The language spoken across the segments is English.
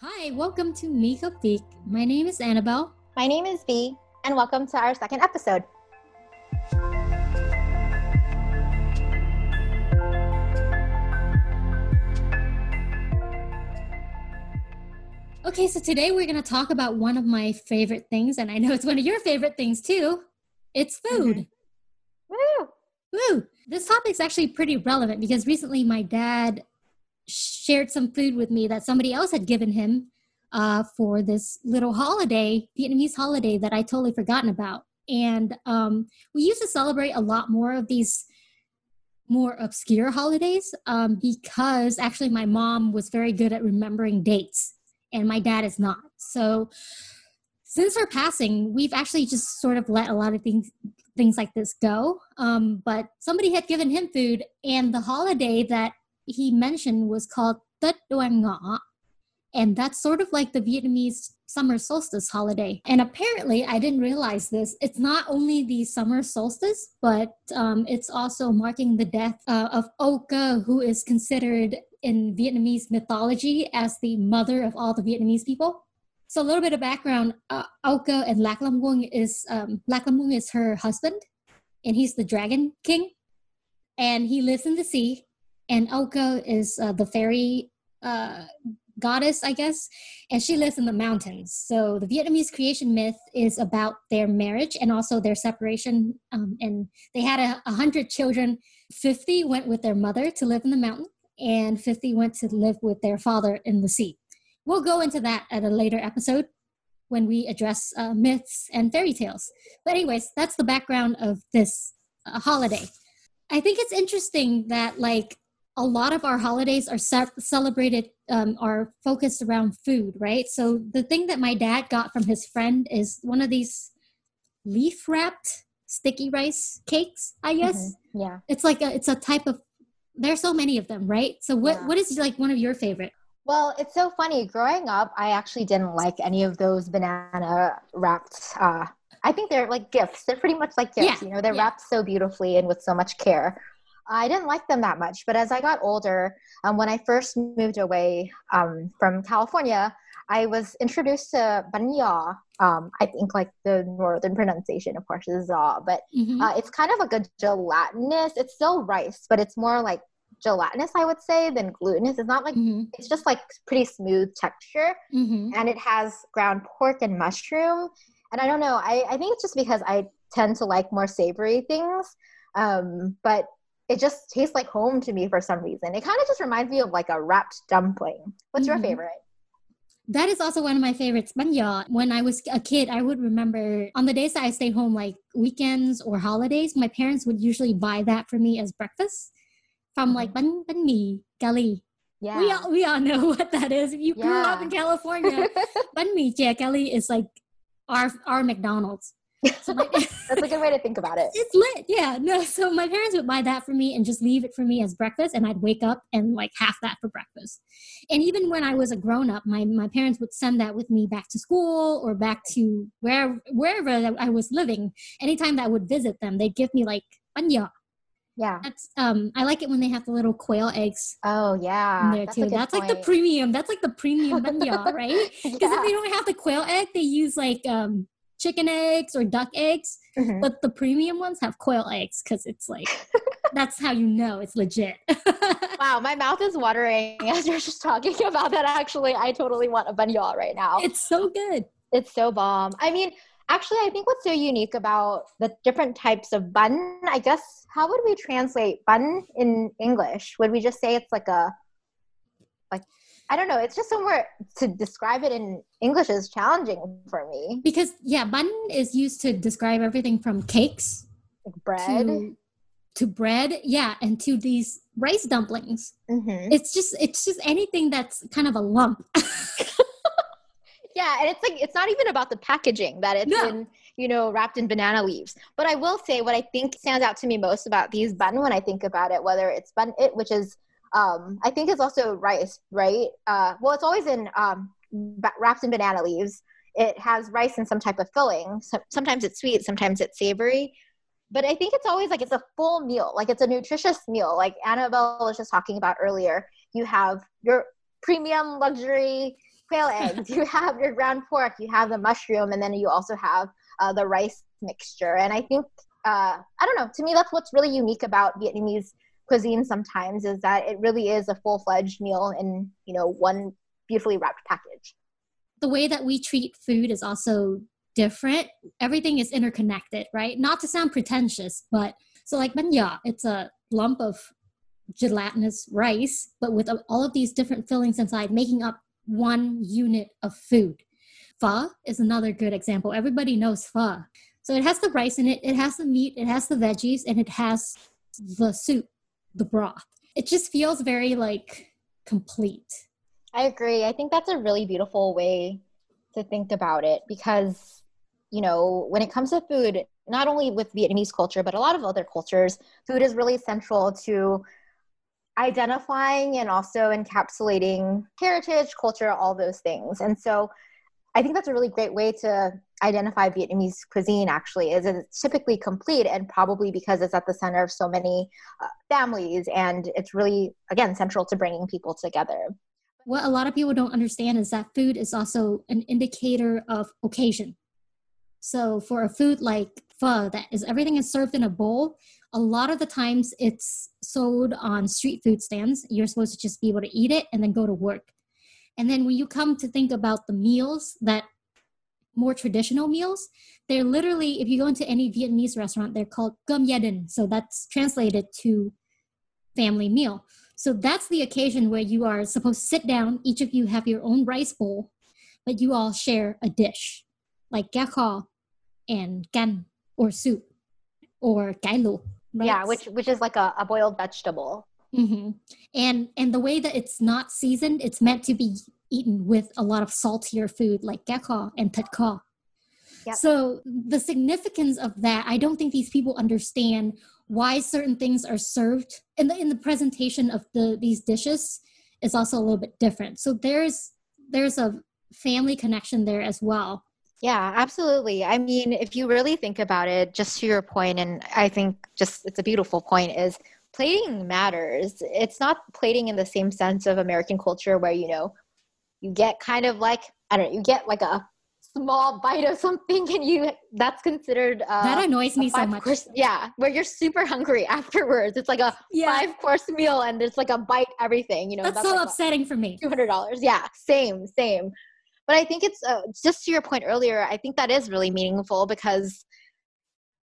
Hi, welcome to Makeup Week. My name is Annabelle. My name is V, and welcome to our second episode. Okay, so today we're going to talk about one of my favorite things, and I know it's one of your favorite things too. It's food. Mm-hmm. Woo! Woo! This topic is actually pretty relevant because recently my dad shared some food with me that somebody else had given him uh, for this little holiday, Vietnamese holiday that I totally forgotten about. And um, we used to celebrate a lot more of these more obscure holidays um, because actually my mom was very good at remembering dates and my dad is not. So since her passing, we've actually just sort of let a lot of things things like this go. Um, but somebody had given him food, and the holiday that he mentioned was called Tết Đoan Ngọ, and that's sort of like the Vietnamese summer solstice holiday. And apparently, I didn't realize this. It's not only the summer solstice, but um, it's also marking the death uh, of Cơ, who is considered in Vietnamese mythology as the mother of all the Vietnamese people. So a little bit of background: uh, Cơ and Lac Lam Vuong is um, Lac Lam Vuong is her husband, and he's the dragon king, and he lives in the sea. And Cơ is uh, the fairy uh, goddess, I guess, and she lives in the mountains. So the Vietnamese creation myth is about their marriage and also their separation. Um, and they had a, a hundred children. Fifty went with their mother to live in the mountain, and fifty went to live with their father in the sea. We'll go into that at a later episode when we address uh, myths and fairy tales. But anyways, that's the background of this uh, holiday. I think it's interesting that like a lot of our holidays are ce- celebrated um, are focused around food, right? So the thing that my dad got from his friend is one of these leaf wrapped sticky rice cakes. I guess Mm-hmm. Yeah. it's like a, it's a type of. There's so many of them, right? So what Yeah. what is like one of your favorite? Well, it's so funny. Growing up, I actually didn't like any of those banana wrapped. Uh, I think they're like gifts. They're pretty much like gifts. Yeah, You know, they're yeah. wrapped so beautifully and with so much care. I didn't like them that much. But as I got older, um, when I first moved away um, from California, I was introduced to giò. Um, I think like the northern pronunciation, of course, is giò, but Mhm. uh, it's kind of like a gelatinous. It's still rice, but it's more like gelatinous, I would say, than glutinous. It's not like Mhm. it's just like pretty smooth texture, Mhm. and it has ground pork and mushroom. And I don't know. I, I think it's just because I tend to like more savory things, um, but it just tastes like home to me for some reason. It kind of just reminds me of like a wrapped dumpling. What's Mhm. your favorite? That is also one of my favorites. When I was a kid, I would remember on the days that I stayed home, like weekends or holidays, my parents would usually buy that for me as breakfast from like bánh, bánh mì, gali. Yeah. We all we all know what that is. If you grew up in California, bánh mì chè gali is like our our McDonald's. So my, That's a good way to think about it. it's lit. Yeah. No, so my parents would buy that for me and just leave it for me as breakfast and I'd wake up and like half that for breakfast. And even when I was a grown up, my, my parents would send that with me back to school or back to where wherever that I was living. Anytime that I would visit them, they'd give me like giò. Yeah. That's um I like it when they have the little quail eggs Oh in yeah. there That's too. That's like the premium. That's like the premium giò, right? Because Yeah. if they don't have the quail egg, they use like um chicken eggs or duck eggs Mhm. but the premium ones have quail eggs because it's like that's how you know it's legit. Wow, my mouth is watering as you're just talking about that. Actually, I totally want a banya right now. it's so good. It's so bomb. I mean, actually, I think what's so unique about the different types of bun, I guess, how would we translate bun in English? Would we just say it's like a, like, I don't know. It's just somewhere to describe it in English is challenging for me. Because yeah, bun is used to describe everything from cakes Like bread. to to bread, yeah, and to these rice dumplings. hmm It's just it's just anything that's kind of a lump. Yeah, and it's like it's not even about the packaging that it's No. in, you know, wrapped in banana leaves. But I will say what I think stands out to me most about these bun when I think about it, whether it's bánh ít, which is um, I think it's also rice, right? Uh, well, it's always in um, wrapped in banana leaves. It has rice and some type of filling. So, sometimes it's sweet, sometimes it's savory. But I think it's always like it's a full meal, like it's a nutritious meal. Like Annabelle was just talking about earlier. You have your premium luxury quail eggs, you have your ground pork, you have the mushroom, and then you also have uh, the rice mixture. And I think, uh, I don't know, to me, that's what's really unique about Vietnamese cuisine sometimes is that it really is a full fledged meal in, you know, one beautifully wrapped package. The way that we treat food is also different. Everything is interconnected, right? Not to sound pretentious, but so like bánh it's a lump of gelatinous rice, but with all of these different fillings inside, making up one unit of food. Pho is another good example. Everybody knows pho. So it has the rice in it, it has the meat, it has the veggies, and it has the soup, the broth. It just feels very like complete. I agree. I think that's a really beautiful way to think about it because, you know, when it comes to food, not only with Vietnamese culture, but a lot of other cultures, food is really central to identifying and also encapsulating heritage, culture, all those things. And so I think that's a really great way to identify Vietnamese cuisine actually is it's typically complete and probably because it's at the center of so many uh, families and it's really again central to bringing people together. What a lot of people don't understand is that food is also an indicator of occasion. So for a food like pho that is everything is served in a bowl, a lot of the times it's sold on street food stands. You're supposed to just be able to eat it and then go to work. And then when you come to think about the meals that more traditional meals, they're literally, if you go into any Vietnamese restaurant, they're called gia đình. So that's translated to family meal. So that's the occasion where you are supposed to sit down, each of you have your own rice bowl, but you all share a dish like kho and canh or soup or luộc right? Yeah, which which is like a, a boiled vegetable. Mm-hmm. And and the way that it's not seasoned, it's meant to be eaten with a lot of saltier food like kho and kho. Yep. So the significance of that, I don't think these people understand why certain things are served in the in the presentation of the these dishes is also a little bit different. So there's there's a family connection there as well. Yeah, absolutely. I mean, if you really think about it, just to your point, and I think just it's a beautiful point, is plating matters. It's not plating in the same sense of American culture where, you know, you get kind of like, I don't know, you get like a small bite of something and you that's considered uh, that annoys me so much. course, yeah where you're super hungry afterwards. It's like a yeah. five course meal and it's like a bite everything you know that's, that's so like upsetting for me. $200 yeah same same. But I think it's uh, just to your point earlier, I think that is really meaningful because,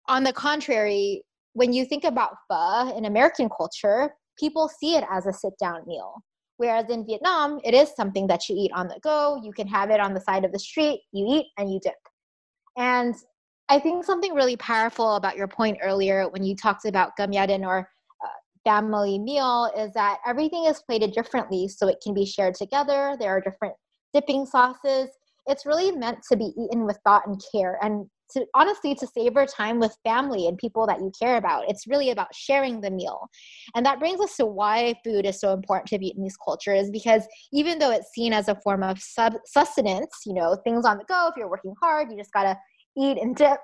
on the contrary, when you think about pho in American culture, people see it as a sit down meal. Whereas in Vietnam, it is something that you eat on the go. You can have it on the side of the street, you eat and you dip. And I think something really powerful about your point earlier when you talked about gia or uh, family meal is that everything is plated differently so it can be shared together. There are different dipping sauces. It's really meant to be eaten with thought and care and to honestly to savor time with family and people that you care about. It's really about sharing the meal. And that brings us to why food is so important to Vietnamese culture is because even though it's seen as a form of sub- sustenance, you know, things on the go, if you're working hard, you just got to eat and dip.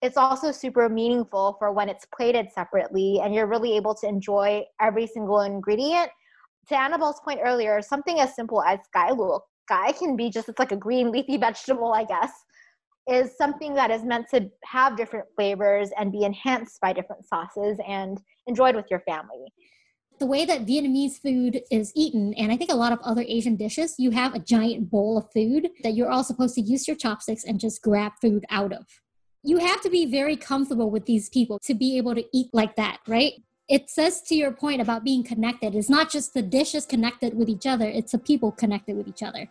It's also super meaningful for when it's plated separately and you're really able to enjoy every single ingredient to Annabelle's point earlier, something as simple as cải luộc guy can be just it's like a green leafy vegetable i guess is something that is meant to have different flavors and be enhanced by different sauces and enjoyed with your family the way that Vietnamese food is eaten, and I think a lot of other Asian dishes, you have a giant bowl of food that you're all supposed to use your chopsticks and just grab food out of. You have to be very comfortable with these people to be able to eat like that, right? it says to your point about being connected it's not just the dishes connected with each other it's the people connected with each other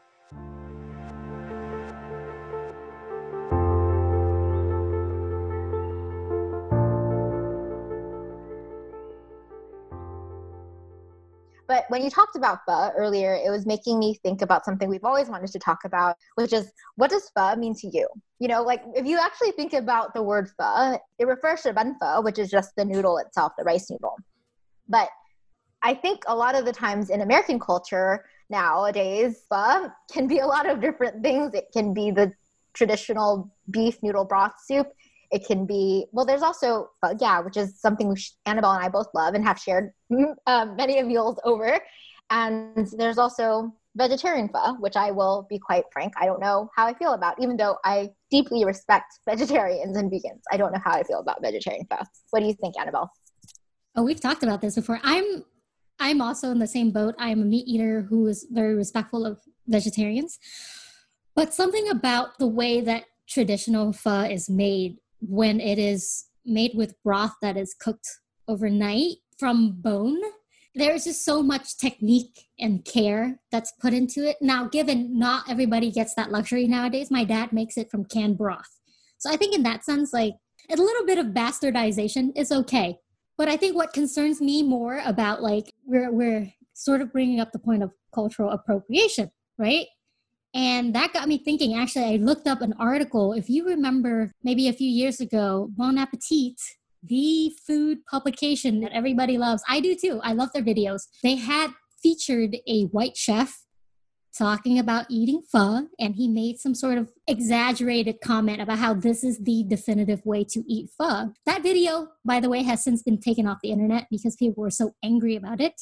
But when you talked about pho earlier, it was making me think about something we've always wanted to talk about, which is what does pho mean to you? You know, like if you actually think about the word pho, it refers to bun pho, which is just the noodle itself, the rice noodle. But I think a lot of the times in American culture nowadays, pho can be a lot of different things. It can be the traditional beef noodle broth soup. It can be well. There's also yeah, which is something Annabelle and I both love and have shared um, many of meals over. And there's also vegetarian pho, which I will be quite frank, I don't know how I feel about, even though I deeply respect vegetarians and vegans. I don't know how I feel about vegetarian pho. What do you think, Annabelle? Oh, we've talked about this before. I'm I'm also in the same boat. I am a meat eater who is very respectful of vegetarians. But something about the way that traditional pho is made when it is made with broth that is cooked overnight from bone there's just so much technique and care that's put into it. Now, given not everybody gets that luxury nowadays, my dad makes it from canned broth. So I think in that sense, like a little bit of bastardization is okay. But I think what concerns me more about like we're we're sort of bringing up the point of cultural appropriation, right? And that got me thinking. Actually, I looked up an article. If you remember, maybe a few years ago, Bon Appetit the food publication that everybody loves. I do too. I love their videos. They had featured a white chef talking about eating pho, and he made some sort of exaggerated comment about how this is the definitive way to eat pho. That video, by the way, has since been taken off the internet because people were so angry about it.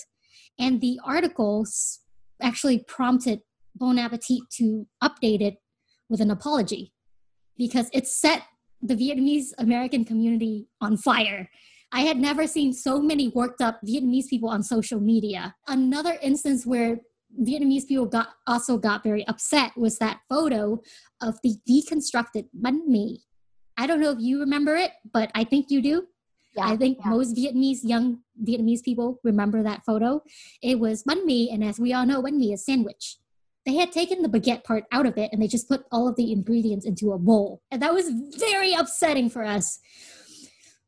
And the articles actually prompted Bon Appetit to update it with an apology because it set the Vietnamese American community on fire. I had never seen so many worked up Vietnamese people on social media. Another instance where Vietnamese people got also got very upset was that photo of the deconstructed banh mi. I don't know if you remember it, but I think you do. Yeah, I think yeah. most Vietnamese young Vietnamese people remember that photo. It was banh mi, and as we all know, banh mi is sandwich they had taken the baguette part out of it and they just put all of the ingredients into a bowl. And that was very upsetting for us.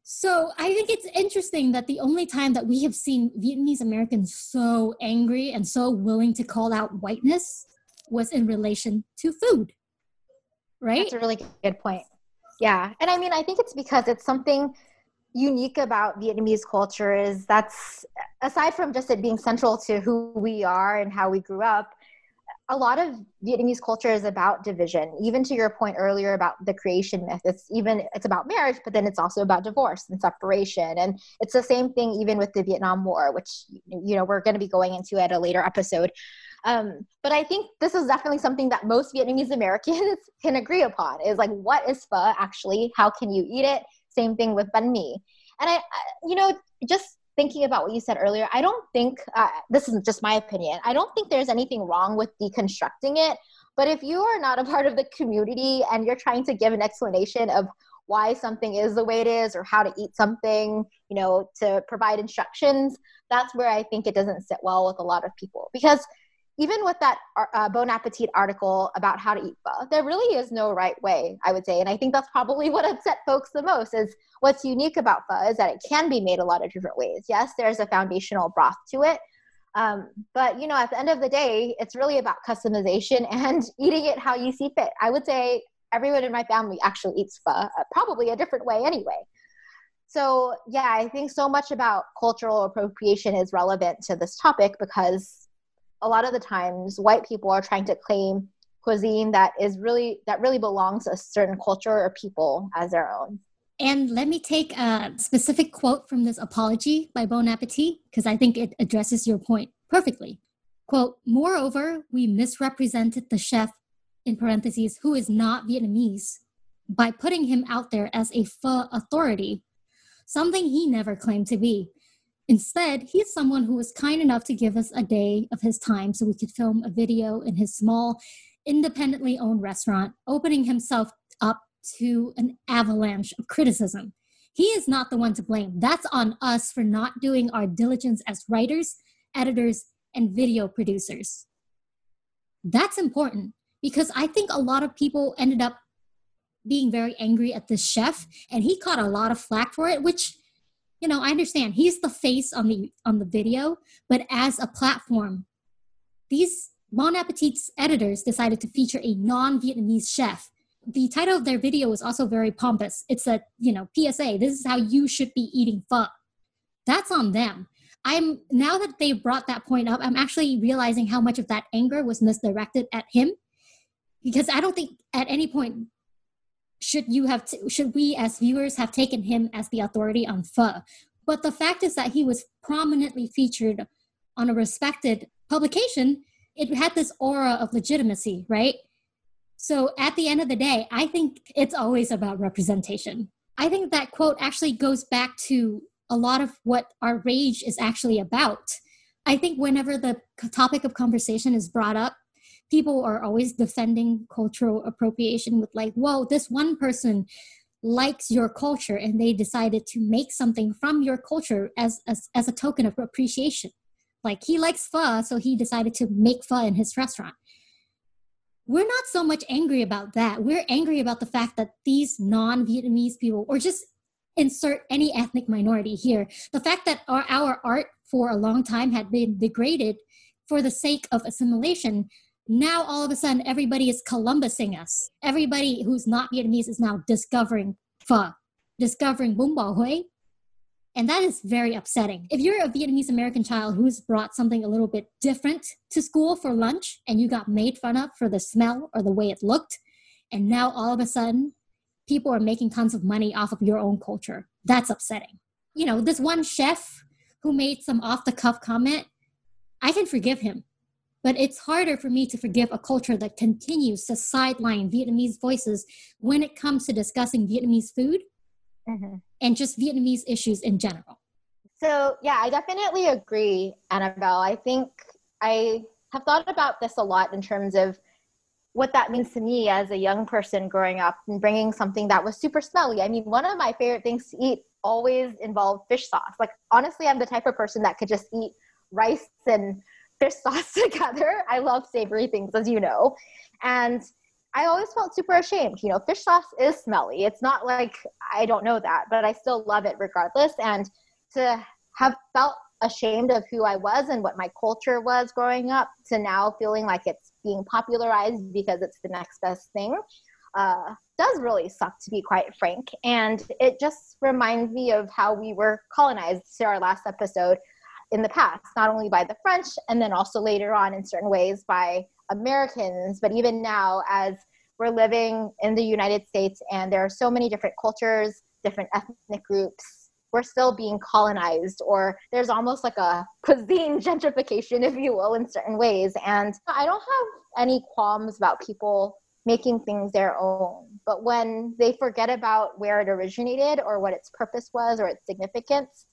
So I think it's interesting that the only time that we have seen Vietnamese Americans so angry and so willing to call out whiteness was in relation to food. Right? That's a really good point. Yeah. And I mean, I think it's because it's something unique about Vietnamese culture is that's aside from just it being central to who we are and how we grew up, a lot of Vietnamese culture is about division. Even to your point earlier about the creation myth, it's even it's about marriage, but then it's also about divorce and separation. And it's the same thing even with the Vietnam War, which you know we're going to be going into at a later episode. Um, but I think this is definitely something that most Vietnamese Americans can agree upon is like, what is pho actually? How can you eat it? Same thing with banh mi. And I, you know, just thinking about what you said earlier, I don't think uh, this is just my opinion. I don't think there's anything wrong with deconstructing it. But if you are not a part of the community and you're trying to give an explanation of why something is the way it is or how to eat something, you know, to provide instructions, that's where I think it doesn't sit well with a lot of people. Because even with that uh, Bon Appetit article about how to eat pho, there really is no right way, I would say. And I think that's probably what upset folks the most is what's unique about pho is that it can be made a lot of different ways. Yes, there's a foundational broth to it. Um, but, you know, at the end of the day, it's really about customization and eating it how you see fit. I would say everyone in my family actually eats pho, uh, probably a different way anyway. So, yeah, I think so much about cultural appropriation is relevant to this topic because a lot of the times white people are trying to claim cuisine that is really that really belongs to a certain culture or people as their own and let me take a specific quote from this apology by Bon Appetit, because I think it addresses your point perfectly. Quote, moreover, we misrepresented the chef, in parentheses, who is not Vietnamese, by putting him out there as a pho authority, something he never claimed to be. Instead, he's someone who was kind enough to give us a day of his time so we could film a video in his small, independently owned restaurant, opening himself up to an avalanche of criticism. He is not the one to blame. That's on us for not doing our diligence as writers, editors, and video producers. That's important because I think a lot of people ended up being very angry at the chef and he caught a lot of flack for it, which you know, I understand he's the face on the on the video, but as a platform, these Bon Appetit's editors decided to feature a non-Vietnamese chef. The title of their video was also very pompous. It's a, you know, PSA. This is how you should be eating pho. That's on them. I'm now that they brought that point up, I'm actually realizing how much of that anger was misdirected at him. Because I don't think at any point should you have t- should we as viewers have taken him as the authority on pho but the fact is that he was prominently featured on a respected publication it had this aura of legitimacy, right? So at the end of the day, I think it's always about representation. I think that quote actually goes back to a lot of what our rage is actually about. I think whenever the topic of conversation is brought up, people are always defending cultural appropriation with, like, whoa, this one person likes your culture and they decided to make something from your culture as, as, as a token of appreciation. Like, he likes pho, so he decided to make pho in his restaurant we're not so much angry about that. We're angry about the fact that these non Vietnamese people, or just insert any ethnic minority here, the fact that our, our art for a long time had been degraded for the sake of assimilation. Now, all of a sudden, everybody is Columbusing us. Everybody who's not Vietnamese is now discovering pho, discovering bún bò Huế, and that is very upsetting. If you're a Vietnamese American child who's brought something a little bit different to school for lunch and you got made fun of for the smell or the way it looked, and now all of a sudden people are making tons of money off of your own culture, that's upsetting. You know, this one chef who made some off the cuff comment, I can forgive him. But it's harder for me to forgive a culture that continues to sideline Vietnamese voices when it comes to discussing Vietnamese food mm-hmm. and just Vietnamese issues in general. So, yeah, I definitely agree, Annabelle. I think I have thought about this a lot in terms of what that means to me as a young person growing up and bringing something that was super smelly. I mean, one of my favorite things to eat always involved fish sauce. Like, honestly, I'm the type of person that could just eat rice and fish sauce together. I love savory things, as you know. And I always felt super ashamed. You know, fish sauce is smelly. It's not like I don't know that, but I still love it regardless. And to have felt ashamed of who I was and what my culture was growing up to now feeling like it's being popularized because it's the next best thing uh, does really suck to be quite frank. And it just reminds me of how we were colonized to our last episode in the past, not only by the French and then also later on in certain ways by Americans, but even now as we're living in the United States and there are so many different cultures, different ethnic groups, we're still being colonized, or there's almost like a cuisine gentrification, if you will, in certain ways. And I don't have any qualms about people making things their own. But when they forget about where it originated or what its purpose was or its significance,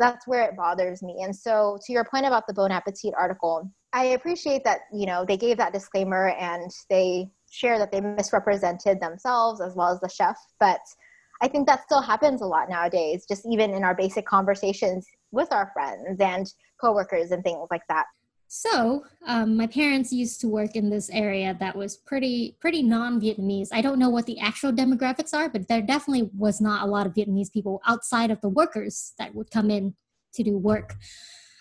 that's where it bothers me. And so, to your point about the Bon Appetit article, I appreciate that you know they gave that disclaimer and they share that they misrepresented themselves as well as the chef, but I think that still happens a lot nowadays, just even in our basic conversations with our friends and coworkers and things like that. So, um, my parents used to work in this area that was pretty pretty non-Vietnamese. I don't know what the actual demographics are, but there definitely was not a lot of Vietnamese people outside of the workers that would come in to do work.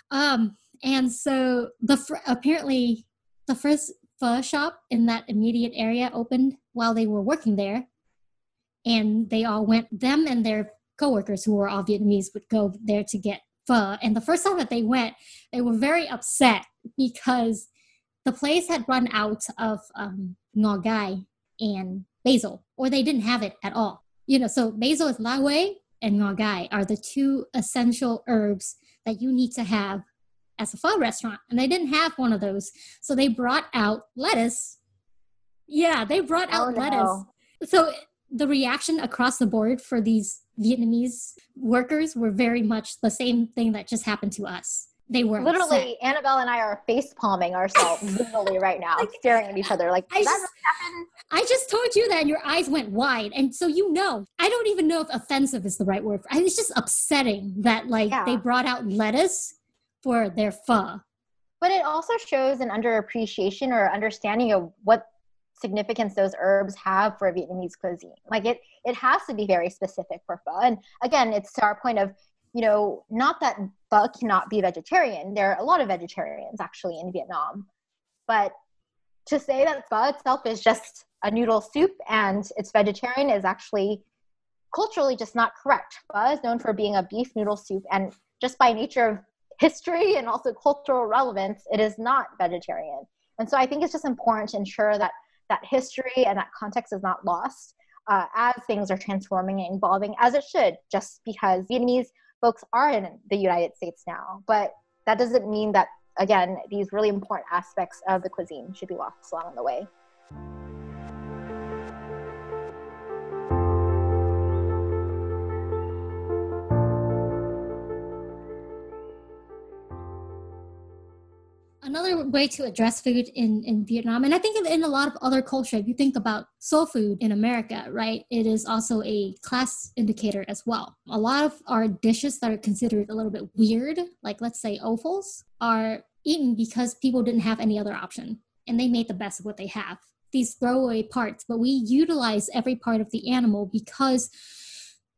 Um, and so the fr- apparently the first pho shop in that immediate area opened while they were working there, and they all went. Them and their coworkers, who were all Vietnamese, would go there to get pho. And the first time that they went, they were very upset because the place had run out of um, ngò gai and basil, or they didn't have it at all. You know, so basil is rau quế and ngò gai are the two essential herbs that you need to have as a pho restaurant, and they didn't have one of those. So they brought out lettuce. Yeah, they brought out oh, no. lettuce. So the reaction across the board for these Vietnamese workers were very much the same thing that just happened to us. They were literally upset. Annabelle and I are face palming ourselves literally right now, like, staring at each other like I just, I just told you that and your eyes went wide. And so you know, I don't even know if offensive is the right word. For, It's just upsetting that like yeah. they brought out lettuce for their pho. But it also shows an underappreciation or understanding of what significance those herbs have for Vietnamese cuisine. Like it, it has to be very specific for pho. And again, it's to our point of, you know, not that pho cannot be vegetarian. There are a lot of vegetarians actually in Vietnam, but to say that pho itself is just a noodle soup and it's vegetarian is actually culturally just not correct. Pho is known for being a beef noodle soup, and just by nature of history and also cultural relevance, it is not vegetarian. And so I think it's just important to ensure that that history and that context is not lost uh, as things are transforming and evolving as it should, just because Vietnamese folks are in the United States now. But that doesn't mean that again, these really important aspects of the cuisine should be lost along the way. Another way to address food in, in Vietnam, and I think in, a lot of other cultures, if you think about soul food in America, right, it is also a class indicator as well. A lot of our dishes that are considered a little bit weird, like let's say offals, are eaten because people didn't have any other option and they made the best of what they have. These throwaway parts, but we utilize every part of the animal because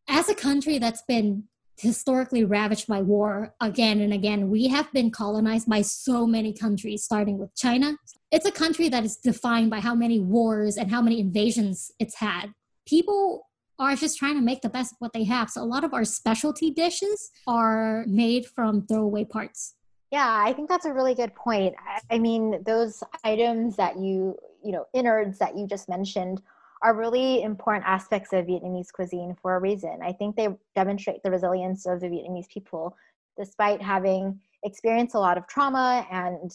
as a country that's been historically ravaged by war again and again. We have been colonized by so many countries, starting with China. It's a country that is defined by how many wars and how many invasions it's had. People are just trying to make the best of what they have. So a lot of our specialty dishes are made from throwaway parts. Yeah, I think that's a really good point. I mean, those items that you, you know, innards that you just mentioned are really important aspects of Vietnamese cuisine for a reason. I think they demonstrate the resilience of the Vietnamese people despite having experienced a lot of trauma and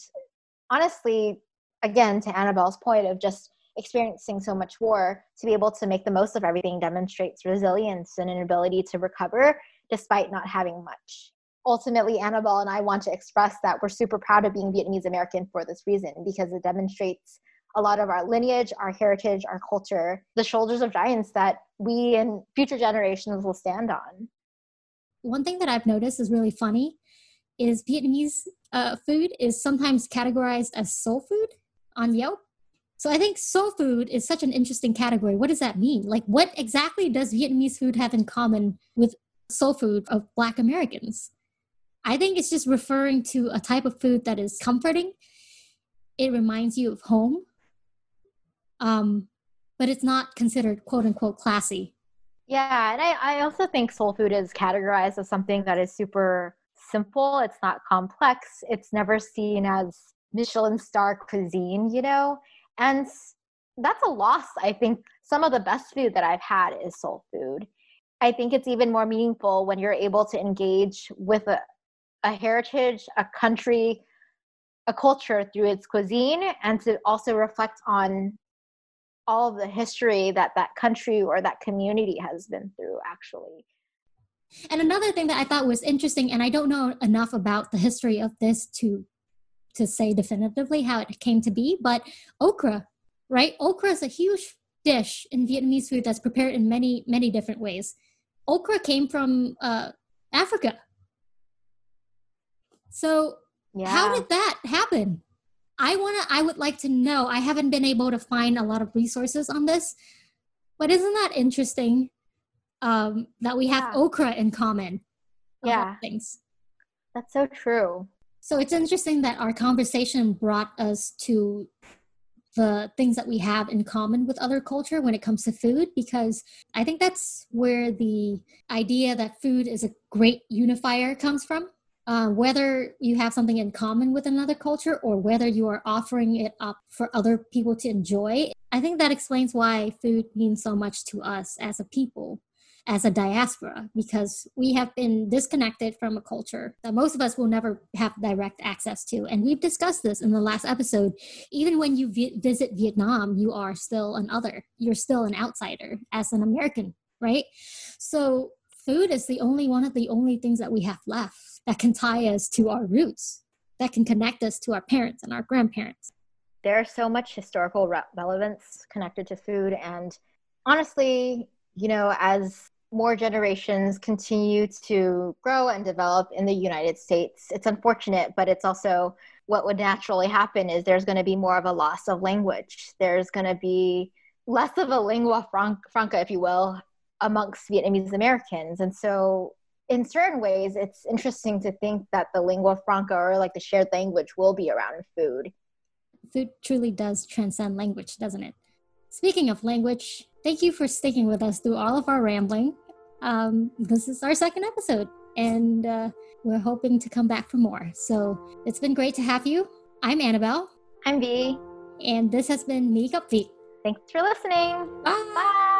honestly, again, to Annabelle's point of just experiencing so much war, to be able to make the most of everything demonstrates resilience and an ability to recover despite not having much. Ultimately, Annabelle and I want to express that we're super proud of being Vietnamese American for this reason because it demonstrates a lot of our lineage, our heritage, our culture, the shoulders of giants that we and future generations will stand on. One thing that I've noticed is really funny is Vietnamese uh, food is sometimes categorized as soul food on Yelp. So I think soul food is such an interesting category. What does that mean? Like, what exactly does Vietnamese food have in common with soul food of Black Americans? I think it's just referring to a type of food that is comforting. It reminds you of home um, but it's not considered quote unquote classy. Yeah, and I, I also think soul food is categorized as something that is super simple. It's not complex. It's never seen as Michelin star cuisine, you know? And that's a loss. I think some of the best food that I've had is soul food. I think it's even more meaningful when you're able to engage with a, a heritage, a country, a culture through its cuisine, and to also reflect on all the history that that country or that community has been through actually. And another thing that i thought was interesting and i don't know enough about the history of this to to say definitively how it came to be but okra right? Okra is a huge dish in vietnamese food that's prepared in many many different ways. Okra came from uh, africa. So yeah. how did that happen I want to, I would like to know. I haven't been able to find a lot of resources on this, but isn't that interesting um, that we have yeah. okra in common? Yeah. Things. That's so true. So it's interesting that our conversation brought us to the things that we have in common with other culture when it comes to food because i think that's where the idea that food is a great unifier comes from uh, whether you have something in common with another culture or whether you are offering it up for other people to enjoy. I think that explains why food means so much to us as a people, as a diaspora, because we have been disconnected from a culture that most of us will never have direct access to. And we've discussed this in the last episode. Even when you vi- visit Vietnam, you are still an other, you're still an outsider as an American, right? So food is the only one of the only things that we have left that can tie us to our roots, that can connect us to our parents and our grandparents. There's so much historical re- relevance connected to food. And honestly, you know, as more generations continue to grow and develop in the United States, it's unfortunate, but it's also what would naturally happen is there's going to be more of a loss of language. There's going to be less of a lingua franca, if you will, amongst Vietnamese Americans. And so in certain ways, it's interesting to think that the lingua franca or like the shared language will be around in food. Food truly does transcend language, doesn't it? Speaking of language, thank you for sticking with us through all of our rambling. Um, this is our second episode, and uh, we're hoping to come back for more. So it's been great to have you. I'm Annabelle. I'm V. And this has been Me Cup Feet. Thanks for listening. Bye. Bye.